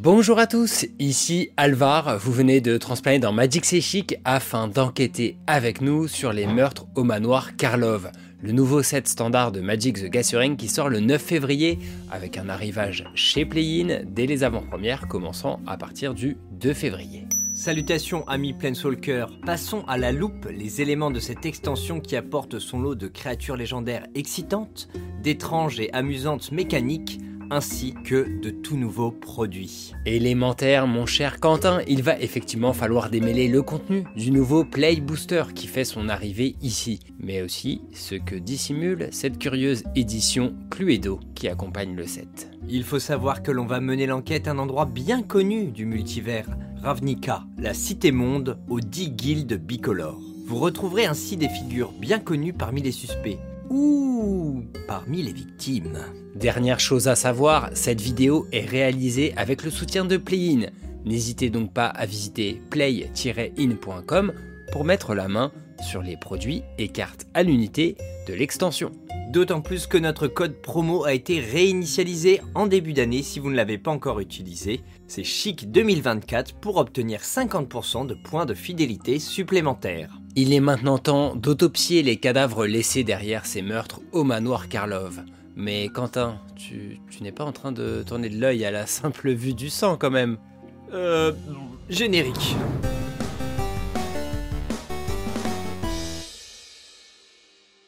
Bonjour à tous, ici Alvar, vous venez de transplaner dans Magic C'est Chic afin d'enquêter avec nous sur les meurtres au manoir Karlov, le nouveau set standard de Magic the Gathering qui sort le 9 février avec un arrivage chez Play-in dès les avant-premières commençant à partir du 2 février. Salutations amis Planeswalker, passons à la loupe les éléments de cette extension qui apporte son lot de créatures légendaires excitantes, d'étranges et amusantes mécaniques, ainsi que de tout nouveaux produits. Élémentaire, mon cher Quentin, il va effectivement falloir démêler le contenu du nouveau Play Booster qui fait son arrivée ici, mais aussi ce que dissimule cette curieuse édition Cluedo qui accompagne le set. Il faut savoir que l'on va mener l'enquête à un endroit bien connu du multivers, Ravnica, la cité-monde aux 10 guildes bicolores. Vous retrouverez ainsi des figures bien connues parmi les suspects, ou parmi les victimes. Dernière chose à savoir, cette vidéo est réalisée avec le soutien de Play-in. N'hésitez donc pas à visiter play-in.com pour mettre la main sur les produits et cartes à l'unité de l'extension. D'autant plus que notre code promo a été réinitialisé en début d'année si vous ne l'avez pas encore utilisé. C'est chic 2024 pour obtenir 50% de points de fidélité supplémentaires. Il est maintenant temps d'autopsier les cadavres laissés derrière ces meurtres au manoir Karlov. Mais Quentin, tu, tu n'es pas en train de tourner de l'œil à la simple vue du sang quand même Euh... Générique.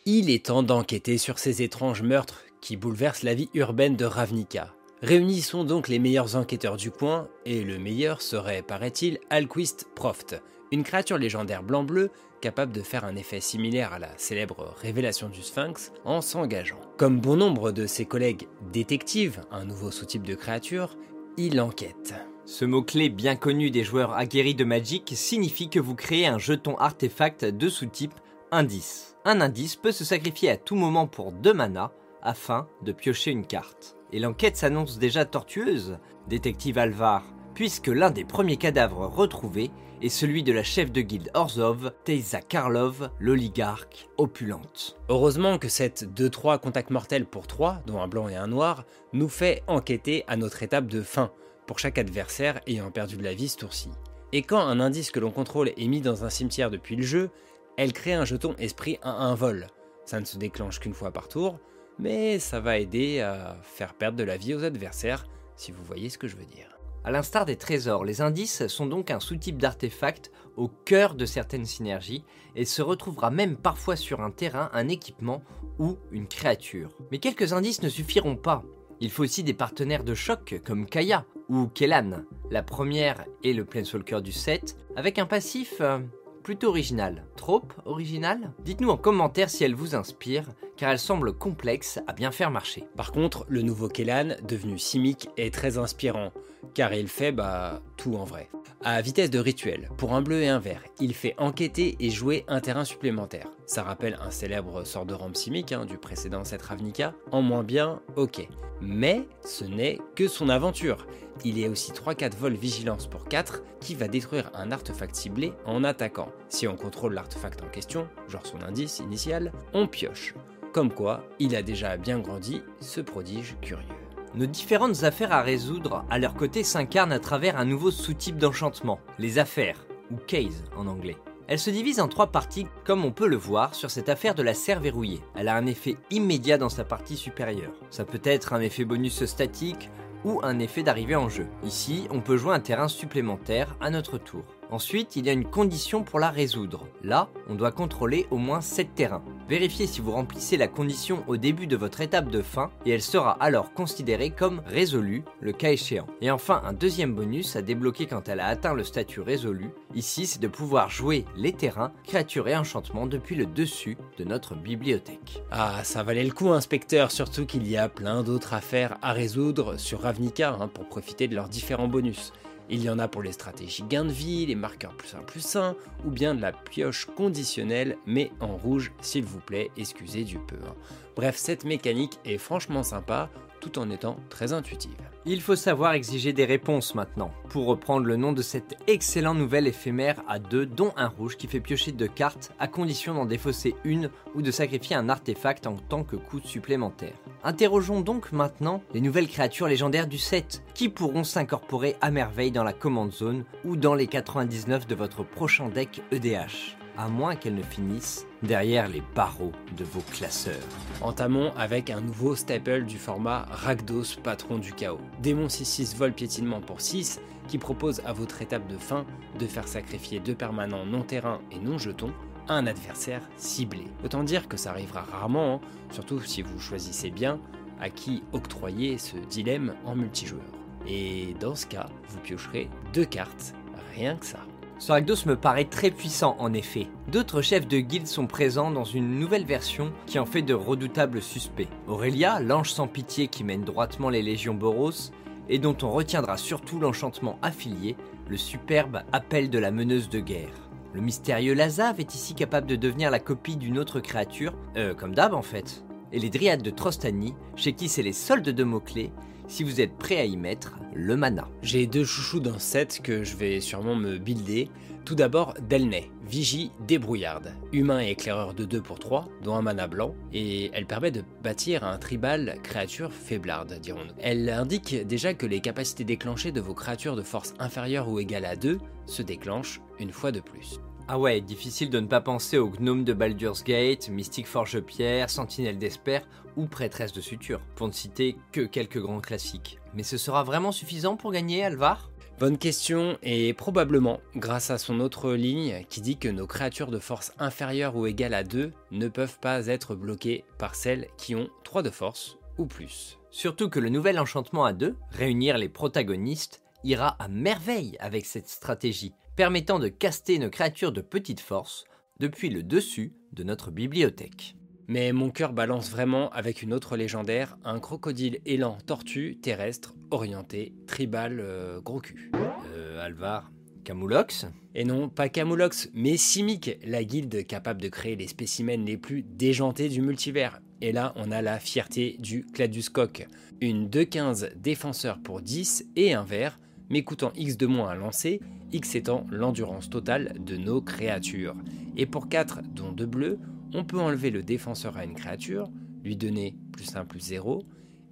Il est temps d'enquêter sur ces étranges meurtres qui bouleversent la vie urbaine de Ravnica. Réunissons donc les meilleurs enquêteurs du coin, et le meilleur serait, paraît-il, Alquist Proft, une créature légendaire blanc-bleu capable de faire un effet similaire à la célèbre révélation du Sphinx en s'engageant. Comme bon nombre de ses collègues détectives, un nouveau sous-type de créature, il enquête. Ce mot-clé bien connu des joueurs aguerris de Magic signifie que vous créez un jeton artefact de sous-type indice. Un indice peut se sacrifier à tout moment pour 2 mana afin de piocher une carte. Et l'enquête s'annonce déjà tortueuse, détective Alvar, puisque l'un des premiers cadavres retrouvés est celui de la chef de guilde Orzov, Teiza Karlov, l'oligarque opulente. Heureusement que cette 2-3 contact mortel pour 3, dont un blanc et un noir, nous fait enquêter à notre étape de fin, pour chaque adversaire ayant perdu de la vie ce tour-ci. Et quand un indice que l'on contrôle est mis dans un cimetière depuis le jeu, elle crée un jeton esprit à un vol. Ça ne se déclenche qu'une fois par tour, mais ça va aider à faire perdre de la vie aux adversaires, si vous voyez ce que je veux dire. À l'instar des trésors, les indices sont donc un sous-type d'artefact au cœur de certaines synergies et se retrouvera même parfois sur un terrain, un équipement ou une créature. Mais quelques indices ne suffiront pas. Il faut aussi des partenaires de choc comme Kaya ou Kellan. La première est le Planeswalker du set avec un passif euh, plutôt original. Trop original Dites-nous en commentaire si elle vous inspire, car elle semble complexe à bien faire marcher. Par contre, le nouveau Kellan, devenu Simic, est très inspirant, car il fait bah tout en vrai. À vitesse de rituel, pour un bleu et un vert, il fait enquêter et jouer un terrain supplémentaire. Ça rappelle un célèbre sort de rampe Simic hein, du précédent set Ravnica, en moins bien, ok. Mais ce n'est que son aventure. Il y a aussi 3-4 vols vigilance pour 4 qui va détruire un artefact ciblé en attaquant. Si on contrôle l'artefact en question, genre son indice initial, on pioche. Comme quoi, il a déjà bien grandi, ce prodige curieux. Nos différentes affaires à résoudre à leur côté s'incarnent à travers un nouveau sous-type d'enchantement, les affaires, ou case en anglais. Elle se divise en trois parties comme on peut le voir sur cette affaire de la serre verrouillée. Elle a un effet immédiat dans sa partie supérieure. Ça peut être un effet bonus statique ou un effet d'arrivée en jeu. Ici, on peut jouer un terrain supplémentaire à notre tour. Ensuite, il y a une condition pour la résoudre. Là, on doit contrôler au moins 7 terrains. Vérifiez si vous remplissez la condition au début de votre étape de fin et elle sera alors considérée comme résolue le cas échéant. Et enfin, un deuxième bonus à débloquer quand elle a atteint le statut résolu. Ici, c'est de pouvoir jouer les terrains, créatures et enchantements depuis le dessus de notre bibliothèque. Ah, ça valait le coup, inspecteur, surtout qu'il y a plein d'autres affaires à résoudre sur Ravnica hein, pour profiter de leurs différents bonus. Il y en a pour les stratégies gain de vie, les marqueurs plus 1 plus 1, ou bien de la pioche conditionnelle, mais en rouge s'il vous plaît, excusez du peu. hein. Bref, cette mécanique est franchement sympa, tout en étant très intuitive. Il faut savoir exiger des réponses maintenant, pour reprendre le nom de cette excellente nouvelle éphémère à deux, dont un rouge qui fait piocher deux cartes, à condition d'en défausser une ou de sacrifier un artefact en tant que coût supplémentaire. Interrogeons donc maintenant les nouvelles créatures légendaires du set, qui pourront s'incorporer à merveille dans la command zone ou dans les 99 de votre prochain deck EDH à moins qu'elles ne finissent derrière les barreaux de vos classeurs. Entamons avec un nouveau staple du format Rakdos, patron du chaos. Démon 6-6 vol piétinement pour 6, qui propose à votre étape de fin de faire sacrifier deux permanents non terrain et non jetons à un adversaire ciblé. Autant dire que ça arrivera rarement, hein, surtout si vous choisissez bien à qui octroyer ce dilemme en multijoueur. Et dans ce cas, vous piocherez deux cartes, rien que ça. Ce me paraît très puissant en effet. D'autres chefs de guilde sont présents dans une nouvelle version qui en fait de redoutables suspects. Aurélia, l'ange sans pitié qui mène droitement les légions Boros, et dont on retiendra surtout l'enchantement affilié, le superbe appel de la meneuse de guerre. Le mystérieux Lazav est ici capable de devenir la copie d'une autre créature, euh, comme d'hab en fait. Et les dryades de Trostani, chez qui c'est les soldes de mots-clés, si vous êtes prêt à y mettre le mana. J'ai deux chouchous dans ce set que je vais sûrement me builder. Tout d'abord, Delnay, Vigie débrouillarde, humain et éclaireur de 2 pour 3, dont un mana blanc, et elle permet de bâtir un tribal créature faiblarde, dirons-nous. Elle indique déjà que les capacités déclenchées de vos créatures de force inférieure ou égale à 2 se déclenchent une fois de plus. Ah ouais, difficile de ne pas penser aux gnomes de Baldur's Gate, Mystique Forge-Pierre, Sentinelle d'Esper ou Prêtresse de Suture, pour ne citer que quelques grands classiques. Mais ce sera vraiment suffisant pour gagner, Alvar? Bonne question, et probablement grâce à son autre ligne qui dit que nos créatures de force inférieure ou égale à 2 ne peuvent pas être bloquées par celles qui ont 3 de force ou plus. Surtout que le nouvel enchantement à 2, réunir les protagonistes, ira à merveille avec cette stratégie, permettant de caster nos créatures de petite force depuis le dessus de notre bibliothèque. Mais mon cœur balance vraiment avec une autre légendaire, un crocodile élan tortue terrestre orienté tribal euh, gros cul. Euh, Alvar, Camoulox Et non, pas Camoulox, mais Simic, la guilde capable de créer les spécimens les plus déjantés du multivers. Et là, on a la fierté du Claduscoq. Une 2-15 défenseur pour 10 et un vert, mais coûtant X de moins à lancer, X étant l'endurance totale de nos créatures. Et pour 4, dont 2 bleus, on peut enlever le défenseur à une créature, lui donner plus 1 plus 0,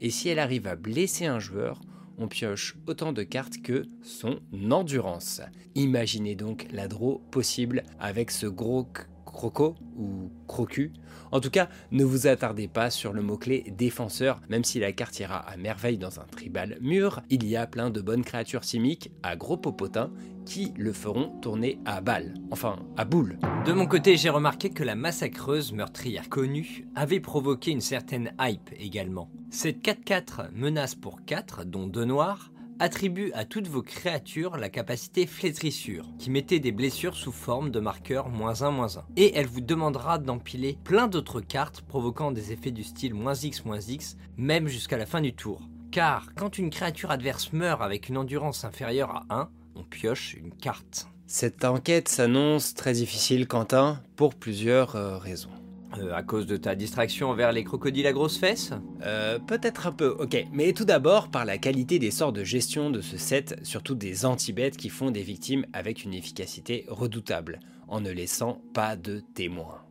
et si elle arrive à blesser un joueur, on pioche autant de cartes que son endurance. Imaginez donc la draw possible avec ce gros croco ou crocu. En tout cas, ne vous attardez pas sur le mot-clé défenseur, même si la carte ira à merveille dans un tribal mûr, il y a plein de bonnes créatures simiques à gros popotins qui le feront tourner à balle, enfin à boule. De mon côté, j'ai remarqué que la massacreuse meurtrière connue avait provoqué une certaine hype également. Cette 4-4 menace pour 4, dont 2 noirs, attribue à toutes vos créatures la capacité flétrissure, qui mettait des blessures sous forme de marqueur moins 1 moins 1. Et elle vous demandera d'empiler plein d'autres cartes provoquant des effets du style moins X moins X, même jusqu'à la fin du tour. Car quand une créature adverse meurt avec une endurance inférieure à 1, on pioche une carte. Cette enquête s'annonce très difficile, Quentin, pour plusieurs euh, raisons. Euh, à cause de ta distraction envers les crocodiles à grosses fesses Euh, peut-être un peu, ok. Mais tout d'abord par la qualité des sorts de gestion de ce set, surtout des anti-bêtes qui font des victimes avec une efficacité redoutable, en ne laissant pas de témoins.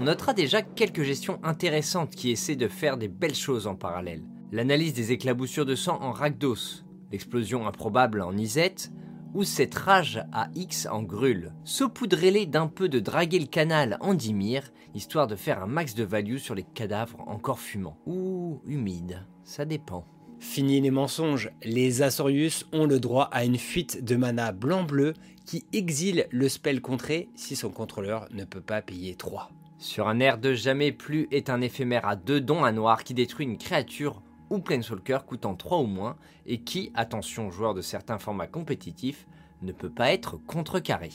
On notera déjà quelques gestions intéressantes qui essaient de faire des belles choses en parallèle. L'analyse des éclaboussures de sang en Rakdos, l'explosion improbable en Isette, ou cette rage à X en Grul. Saupoudrez-les d'un peu de draguer le canal en Dimir, histoire de faire un max de value sur les cadavres encore fumants. Ou humides, ça dépend. Fini les mensonges, les Azorius ont le droit à une fuite de mana blanc-bleu qui exile le spell contré si son contrôleur ne peut pas payer 3. Sur un air de jamais plus est un éphémère à deux dons à noir qui détruit une créature ou Planeswalker coûtant 3 ou moins et qui, attention joueurs de certains formats compétitifs, ne peut pas être contrecarré.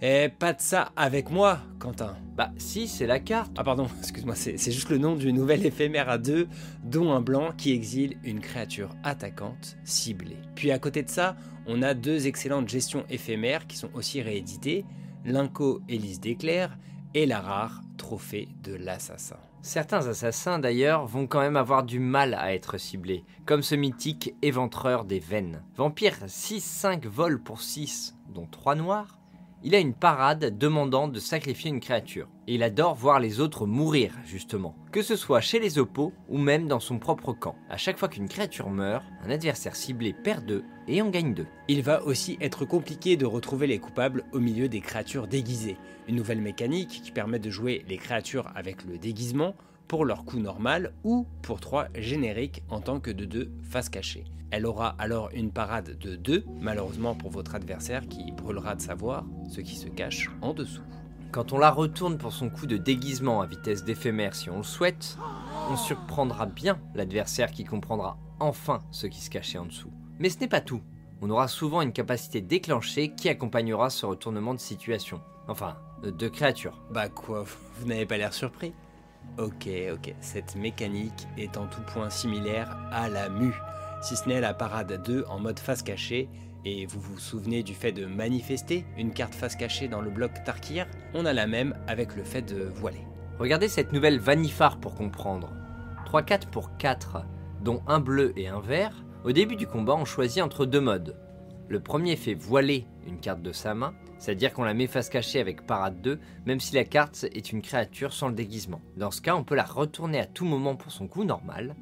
Eh, pas de ça avec moi, Quentin. Bah si, c'est la carte. Ah pardon, excuse-moi, c'est juste le nom du nouvel éphémère à deux, dont un blanc qui exile une créature attaquante ciblée. Puis à côté de ça, on a deux excellentes gestions éphémères qui sont aussi rééditées, l'Inco Élise d'éclair et la rare Trophée de l'Assassin. Certains assassins d'ailleurs vont quand même avoir du mal à être ciblés, comme ce mythique éventreur des veines. Vampire 6-5 vols pour 6, dont 3 noirs, il a une parade demandant de sacrifier une créature. Et il adore voir les autres mourir, justement. Que ce soit chez les oppos ou même dans son propre camp. À chaque fois qu'une créature meurt, un adversaire ciblé perd 2 et on gagne 2. Il va aussi être compliqué de retrouver les coupables au milieu des créatures déguisées. Une nouvelle mécanique qui permet de jouer les créatures avec le déguisement pour leur coup normal ou pour 3 génériques en tant que de 2 face cachée. Elle aura alors une parade de 2, malheureusement pour votre adversaire qui brûlera de savoir ce qui se cache en dessous. Quand on la retourne pour son coup de déguisement à vitesse d'éphémère si on le souhaite, on surprendra bien l'adversaire qui comprendra enfin ce qui se cachait en dessous. Mais ce n'est pas tout. On aura souvent une capacité déclenchée qui accompagnera ce retournement de situation. Enfin, de créature. Bah quoi, vous n'avez pas l'air surpris Ok, ok, cette mécanique est en tout point similaire à la mue si ce n'est la parade 2 en mode face cachée. Et vous vous souvenez du fait de manifester une carte face cachée dans le bloc Tarkir? On a la même avec le fait de voiler. Regardez cette nouvelle Vanifar pour comprendre. 3-4 pour 4, dont un bleu et un vert. Au début du combat, on choisit entre deux modes. Le premier fait voiler une carte de sa main, c'est-à-dire qu'on la met face cachée avec parade 2, même si la carte est une créature sans le déguisement. Dans ce cas, on peut la retourner à tout moment pour son coup normal,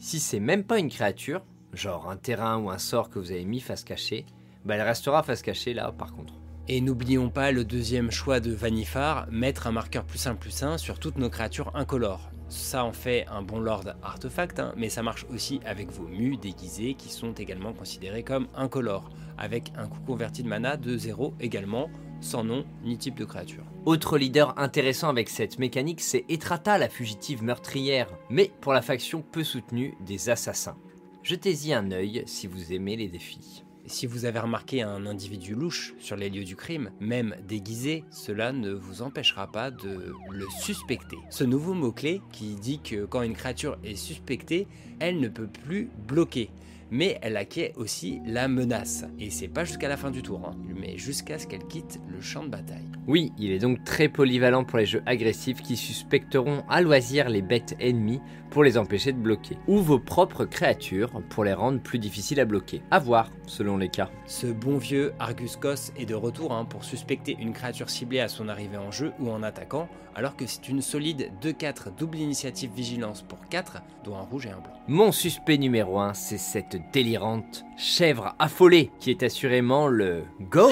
si c'est même pas une créature, genre un terrain ou un sort que vous avez mis face cachée, bah elle restera face cachée là par contre. Et n'oublions pas le deuxième choix de Vanifar, mettre un marqueur plus 1 plus 1 sur toutes nos créatures incolores. Ça en fait un bon lord artefact, hein, mais ça marche aussi avec vos mus déguisés qui sont également considérés comme incolores, avec un coût converti de mana de 0 également, sans nom ni type de créature. Autre leader intéressant avec cette mécanique, c'est Etrata, la fugitive meurtrière, mais pour la faction peu soutenue des assassins. Jetez-y un œil si vous aimez les défis. Si vous avez remarqué un individu louche sur les lieux du crime, même déguisé, cela ne vous empêchera pas de le suspecter. Ce nouveau mot-clé qui dit que quand une créature est suspectée, elle ne peut plus bloquer mais elle acquiert aussi la menace. Et c'est pas jusqu'à la fin du tour, hein, mais jusqu'à ce qu'elle quitte le champ de bataille. Oui, il est donc très polyvalent pour les jeux agressifs qui suspecteront à loisir les bêtes ennemies pour les empêcher de bloquer, ou vos propres créatures pour les rendre plus difficiles à bloquer. À voir, selon les cas. Ce bon vieux Argus Cos est de retour hein, pour suspecter une créature ciblée à son arrivée en jeu ou en attaquant, alors que c'est une solide 2-4 double initiative vigilance pour 4, dont un rouge et un blanc. Mon suspect numéro 1, c'est cette délirante chèvre affolée qui est assurément le GOAT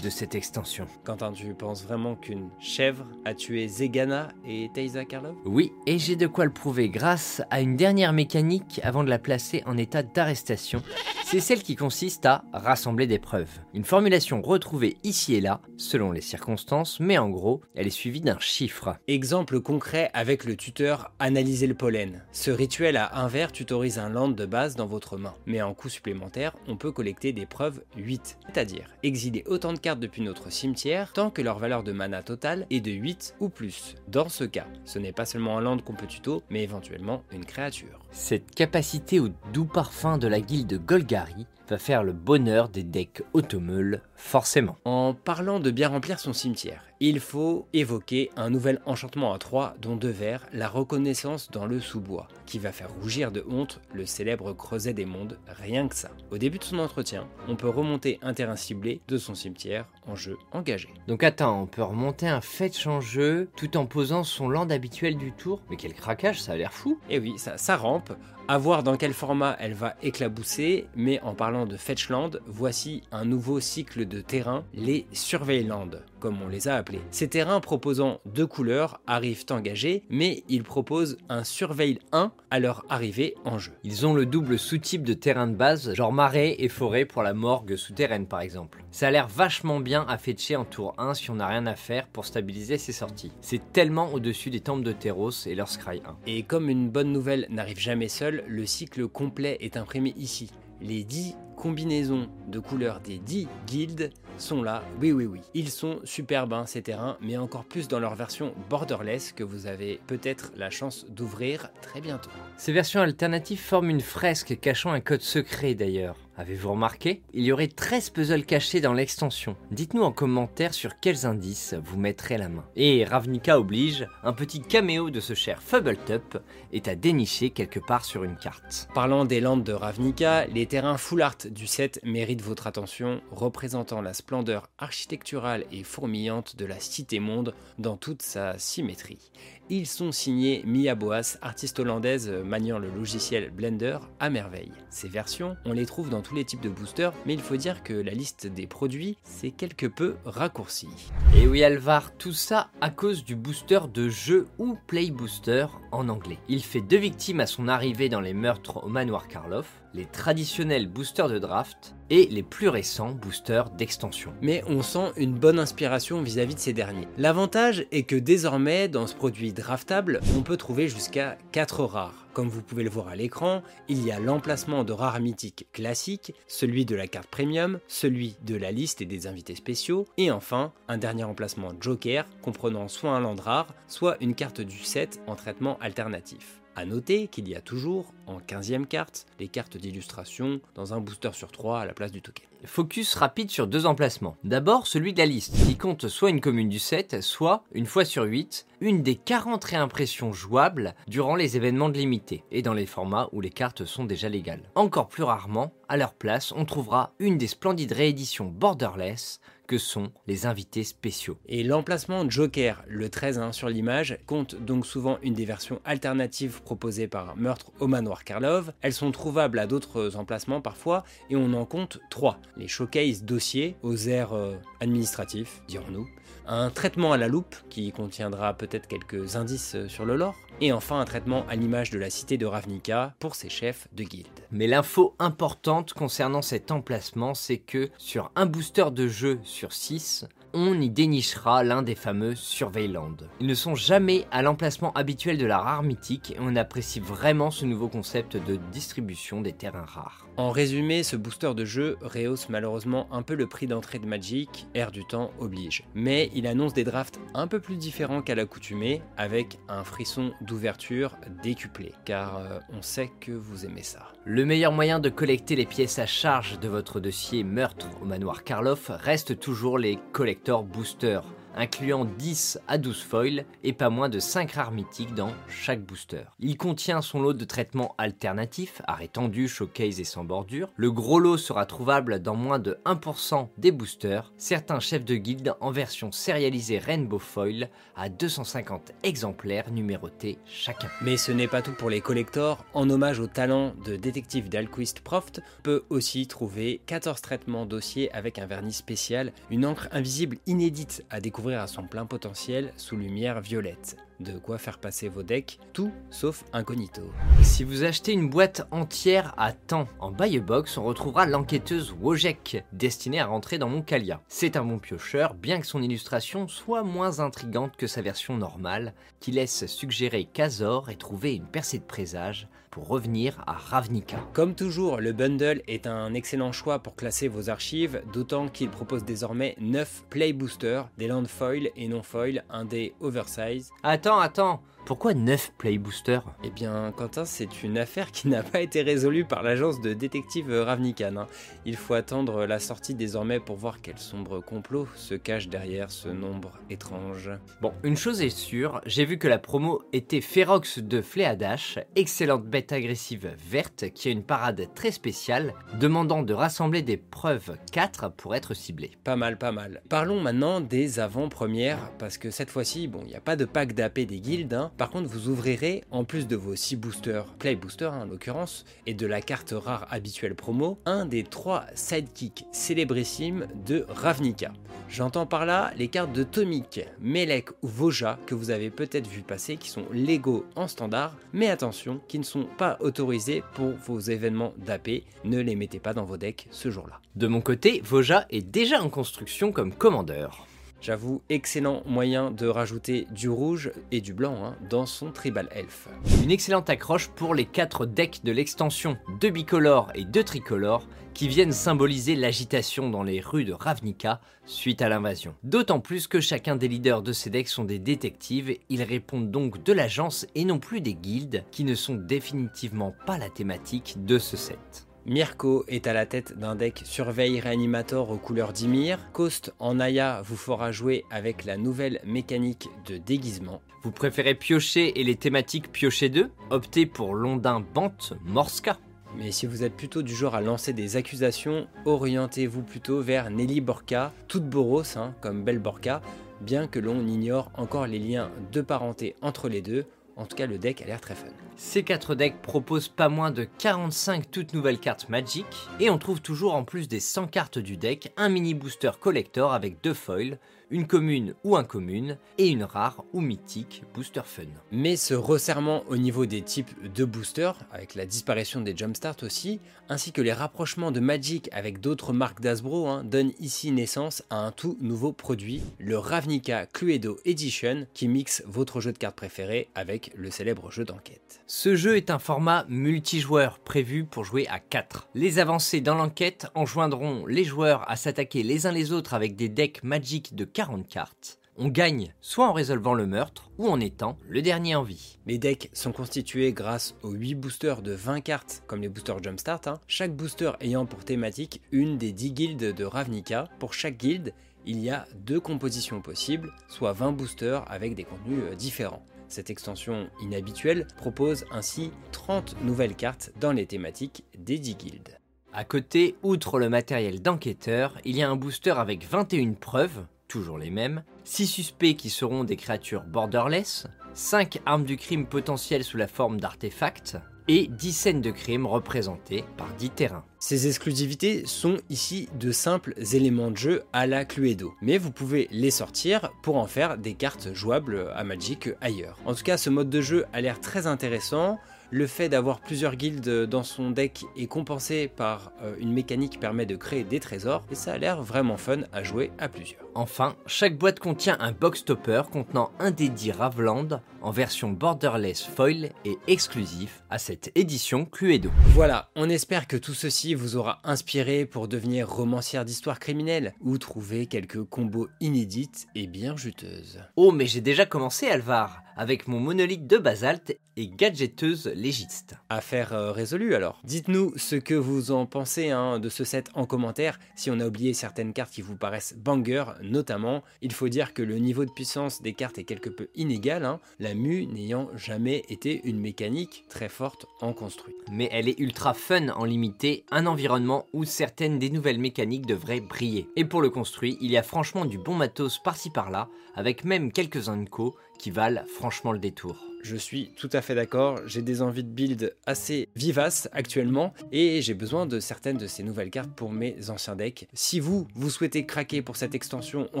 de cette extension. Quentin, tu penses vraiment qu'une chèvre a tué Zegana et Teiza Karlov? Oui, et j'ai de quoi le prouver grâce à une dernière mécanique avant de la placer en état d'arrestation. C'est celle qui consiste à rassembler des preuves. Une formulation retrouvée ici et là, selon les circonstances, mais en gros, elle est suivie d'un chiffre. Exemple concret avec le tuteur Analyser le pollen. Ce rituel à un verre tutorise un land de base dans votre main mais en coût supplémentaire, on peut collecter des preuves 8, c'est-à-dire exiler autant de cartes depuis notre cimetière tant que leur valeur de mana totale est de 8 ou plus. Dans ce cas, ce n'est pas seulement un land qu'on peut tuto, mais éventuellement une créature. Cette capacité au doux parfum de la guilde Golgari va faire le bonheur des decks automeules, forcément. En parlant de bien remplir son cimetière, il faut évoquer un nouvel enchantement à 3, dont deux vers, la reconnaissance dans le sous-bois, qui va faire rougir de honte le célèbre creuset des mondes, rien que ça. Au début de son entretien, on peut remonter un terrain ciblé de son cimetière en jeu engagé. Donc attends, on peut remonter un fetch en jeu tout en posant son land habituel du tour Mais quel craquage, ça a l'air fou Et eh oui, ça, ça rampe, à voir dans quel format elle va éclabousser, mais en parlant de Fetchland, voici un nouveau cycle de terrain, les Surveilland, comme on les a appelés. Ces terrains proposant deux couleurs arrivent engagés, mais ils proposent un Surveil 1 à leur arrivée en jeu. Ils ont le double sous-type de terrain de base, genre marais et forêt pour la morgue souterraine par exemple. Ça a l'air vachement bien à fetcher en tour 1 si on n'a rien à faire pour stabiliser ses sorties. C'est tellement au-dessus des temples de Terros et leur Scry 1. Et comme une bonne nouvelle n'arrive jamais seule, le cycle complet est imprimé ici. Les 10 combinaisons de couleurs des 10 guildes sont là, oui oui oui. Ils sont superbes hein, ces terrains, mais encore plus dans leur version borderless que vous avez peut-être la chance d'ouvrir très bientôt. Ces versions alternatives forment une fresque cachant un code secret d'ailleurs. Avez-vous remarqué? Il y aurait 13 puzzles cachés dans l'extension. Dites-nous en commentaire sur quels indices vous mettrez la main. Et Ravnica oblige, un petit caméo de ce cher Fubbletop est à dénicher quelque part sur une carte. Parlant des lampes de Ravnica, les terrains full art du set méritent votre attention, représentant la splendeur architecturale et fourmillante de la cité-monde dans toute sa symétrie. Ils sont signés Mia Boas, artiste hollandaise maniant le logiciel Blender à merveille. Ces versions, on les trouve dans tous les types de boosters, mais il faut dire que la liste des produits s'est quelque peu raccourcie. Et oui Alvar, tout ça à cause du booster de jeu ou Play Booster en anglais. Il fait deux victimes à son arrivée dans les meurtres au manoir Karloff, les traditionnels boosters de draft et les plus récents boosters d'extension. Mais on sent une bonne inspiration vis-à-vis de ces derniers. L'avantage est que désormais, dans ce produit draftable, on peut trouver jusqu'à 4 rares. Comme vous pouvez le voir à l'écran, il y a l'emplacement de rares mythiques classiques, celui de la carte premium, celui de la liste et des invités spéciaux, et enfin un dernier emplacement joker comprenant soit un land rare, soit une carte du set en traitement alternatif. A noter qu'il y a toujours, en 15e carte, les cartes d'illustration dans un booster sur 3 à la place du token. Focus rapide sur deux emplacements. D'abord celui de la liste, qui compte soit une commune du set, soit, une fois sur 8, une des 40 réimpressions jouables durant les événements de limité, et dans les formats où les cartes sont déjà légales. Encore plus rarement, à leur place, on trouvera une des splendides rééditions borderless que sont les invités spéciaux. Et l'emplacement Joker, le 13 hein, sur l'image, compte donc souvent une des versions alternatives proposées par Meurtre au Manoir Karlov. Elles sont trouvables à d'autres emplacements parfois, et on en compte 3. Les showcase dossiers aux airs euh, administratifs, dirons-nous. Un traitement à la loupe, qui contiendra peut-être quelques indices euh, sur le lore, et enfin un traitement à l'image de la cité de Ravnica pour ses chefs de guilde. Mais l'info importante concernant cet emplacement, c'est que sur un booster de jeu sur 6, on y dénichera l'un des fameux Surveilland. Ils ne sont jamais à l'emplacement habituel de la rare mythique et on apprécie vraiment ce nouveau concept de distribution des terrains rares. En résumé, ce booster de jeu rehausse malheureusement un peu le prix d'entrée de Magic, air du temps oblige. Mais il annonce des drafts un peu plus différents qu'à l'accoutumée, avec un frisson d'ouverture décuplé, car euh, on sait que vous aimez ça. Le meilleur moyen de collecter les pièces à charge de votre dossier meurtre au manoir Karloff reste toujours les collectors boosters incluant 10 à 12 foils et pas moins de 5 rares mythiques dans chaque booster. Il contient son lot de traitements alternatifs, arrêt tendu, showcase et sans bordure. Le gros lot sera trouvable dans moins de 1% des boosters, certains chefs de guilde en version sérialisée Rainbow Foil à 250 exemplaires numérotés chacun. Mais ce n'est pas tout pour les collectors, en hommage au talent de détective d'Alquist Proft, peut aussi trouver 14 traitements dossiers avec un vernis spécial, une encre invisible inédite à découvrir à son plein potentiel sous lumière violette. De quoi faire passer vos decks, tout sauf incognito. Si vous achetez une boîte entière à temps en buy box, on retrouvera l'enquêteuse Wojek, destinée à rentrer dans mon Kalia. C'est un bon piocheur, bien que son illustration soit moins intrigante que sa version normale, qui laisse suggérer qu'Azor ait trouvé une percée de présage pour revenir à Ravnica. Comme toujours, le bundle est un excellent choix pour classer vos archives, d'autant qu'il propose désormais 9 play boosters, des land foil et non foil, un des oversize. Attends, attends, pourquoi 9 Play Boosters Eh bien, Quentin, c'est une affaire qui n'a pas été résolue par l'agence de détective Ravnican. Hein. Il faut attendre la sortie désormais pour voir quel sombre complot se cache derrière ce nombre étrange. Bon, une chose est sûre, j'ai vu que la promo était Ferox de Fléadash, excellente bête agressive verte qui a une parade très spéciale, demandant de rassembler des preuves 4 pour être ciblée. Pas mal, pas mal. Parlons maintenant des avant-premières, parce que cette fois-ci, bon, il n'y a pas de pack d'AP des guildes, hein. Par contre, vous ouvrirez, en plus de vos 6 boosters, Play Booster hein, en l'occurrence, et de la carte rare habituelle promo, un des 3 sidekicks célébrissimes de Ravnica. J'entends par là les cartes de Tomic, Melek ou Voja que vous avez peut-être vu passer, qui sont légaux en standard, mais attention, qui ne sont pas autorisés pour vos événements d'AP. Ne les mettez pas dans vos decks ce jour-là. De mon côté, Voja est déjà en construction comme commandeur. J'avoue, excellent moyen de rajouter du rouge et du blanc hein, dans son Tribal Elf. Une excellente accroche pour les 4 decks de l'extension, 2 bicolores et 2 tricolores, qui viennent symboliser l'agitation dans les rues de Ravnica suite à l'invasion. D'autant plus que chacun des leaders de ces decks sont des détectives, ils répondent donc de l'agence et non plus des guildes, qui ne sont définitivement pas la thématique de ce set. Mirko est à la tête d'un deck Surveil Reanimator aux couleurs d'Ymir. Coast en Aya vous fera jouer avec la nouvelle mécanique de déguisement. Vous préférez piocher et les thématiques piocher 2 Optez pour Londin Bante Morska. Mais si vous êtes plutôt du genre à lancer des accusations, orientez-vous plutôt vers Nelly Borka, toute boros, hein, comme Belle Borka, bien que l'on ignore encore les liens de parenté entre les deux. En tout cas, le deck a l'air très fun. Ces 4 decks proposent pas moins de 45 toutes nouvelles cartes Magic, et on trouve toujours en plus des 100 cartes du deck un mini booster collector avec deux foils, une commune ou incommune, et une rare ou mythique booster fun. Mais ce resserrement au niveau des types de boosters, avec la disparition des jumpstart aussi, ainsi que les rapprochements de Magic avec d'autres marques d'Asbro, hein, donnent ici naissance à un tout nouveau produit, le Ravnica Cluedo Edition, qui mixe votre jeu de cartes préféré avec le célèbre jeu d'enquête. Ce jeu est un format multijoueur prévu pour jouer à 4. Les avancées dans l'enquête enjoindront les joueurs à s'attaquer les uns les autres avec des decks Magic de 40 cartes. On gagne soit en résolvant le meurtre ou en étant le dernier en vie. Les decks sont constitués grâce aux 8 boosters de 20 cartes comme les boosters Jumpstart, hein. chaque booster ayant pour thématique une des 10 guildes de Ravnica. Pour chaque guilde, il y a deux compositions possibles, soit 20 boosters avec des contenus euh, différents. Cette extension inhabituelle propose ainsi 30 nouvelles cartes dans les thématiques des 10 guildes. À côté, outre le matériel d'enquêteur, il y a un booster avec 21 preuves, toujours les mêmes, 6 suspects qui seront des créatures borderless, 5 armes du crime potentielles sous la forme d'artefacts, et 10 scènes de crime représentées par 10 terrains. Ces exclusivités sont ici de simples éléments de jeu à la Cluedo, mais vous pouvez les sortir pour en faire des cartes jouables à Magic ailleurs. En tout cas, ce mode de jeu a l'air très intéressant. Le fait d'avoir plusieurs guildes dans son deck est compensé par euh, une mécanique qui permet de créer des trésors et ça a l'air vraiment fun à jouer à plusieurs. Enfin, chaque boîte contient un box topper contenant un 10 Ravland en version borderless foil et exclusif à cette édition Cluedo. Voilà, on espère que tout ceci vous aura inspiré pour devenir romancière d'histoire criminelle ou trouver quelques combos inédites et bien juteuses. Oh mais j'ai déjà commencé Alvar avec mon monolithe de basalte et gadgeteuse légiste. Affaire euh, résolue alors. Dites-nous ce que vous en pensez hein, de ce set en commentaire. Si on a oublié certaines cartes qui vous paraissent banger, notamment, il faut dire que le niveau de puissance des cartes est quelque peu inégal, hein, la mu n'ayant jamais été une mécanique très forte en construit. Mais elle est ultra fun en limité, un environnement où certaines des nouvelles mécaniques devraient briller. Et pour le construit, il y a franchement du bon matos par-ci par-là, avec même quelques co qui valent franchement le détour. Je suis tout à fait d'accord, j'ai des envies de build assez vivaces actuellement et j'ai besoin de certaines de ces nouvelles cartes pour mes anciens decks. Si vous, vous souhaitez craquer pour cette extension, on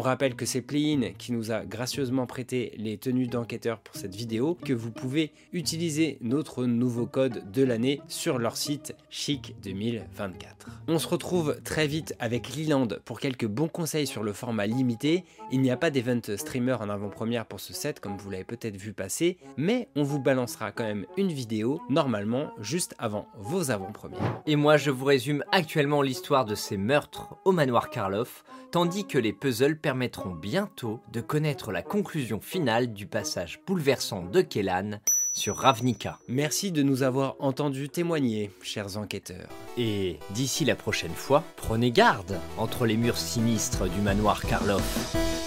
rappelle que c'est Playin qui nous a gracieusement prêté les tenues d'enquêteur pour cette vidéo, que vous pouvez utiliser notre nouveau code de l'année sur leur site Chic 2024. On se retrouve très vite avec Liland pour quelques bons conseils sur le format limité. Il n'y a pas d'event streamer en avant-première pour ce set comme vous l'avez peut-être vu passer, mais on vous balancera quand même une vidéo, normalement juste avant vos avant-premières. Et moi je vous résume actuellement l'histoire de ces meurtres au manoir Karloff, tandis que les puzzles permettront bientôt de connaître la conclusion finale du passage bouleversant de Kellan sur Ravnica. Merci de nous avoir entendus témoigner, chers enquêteurs. Et d'ici la prochaine fois, prenez garde entre les murs sinistres du manoir Karloff.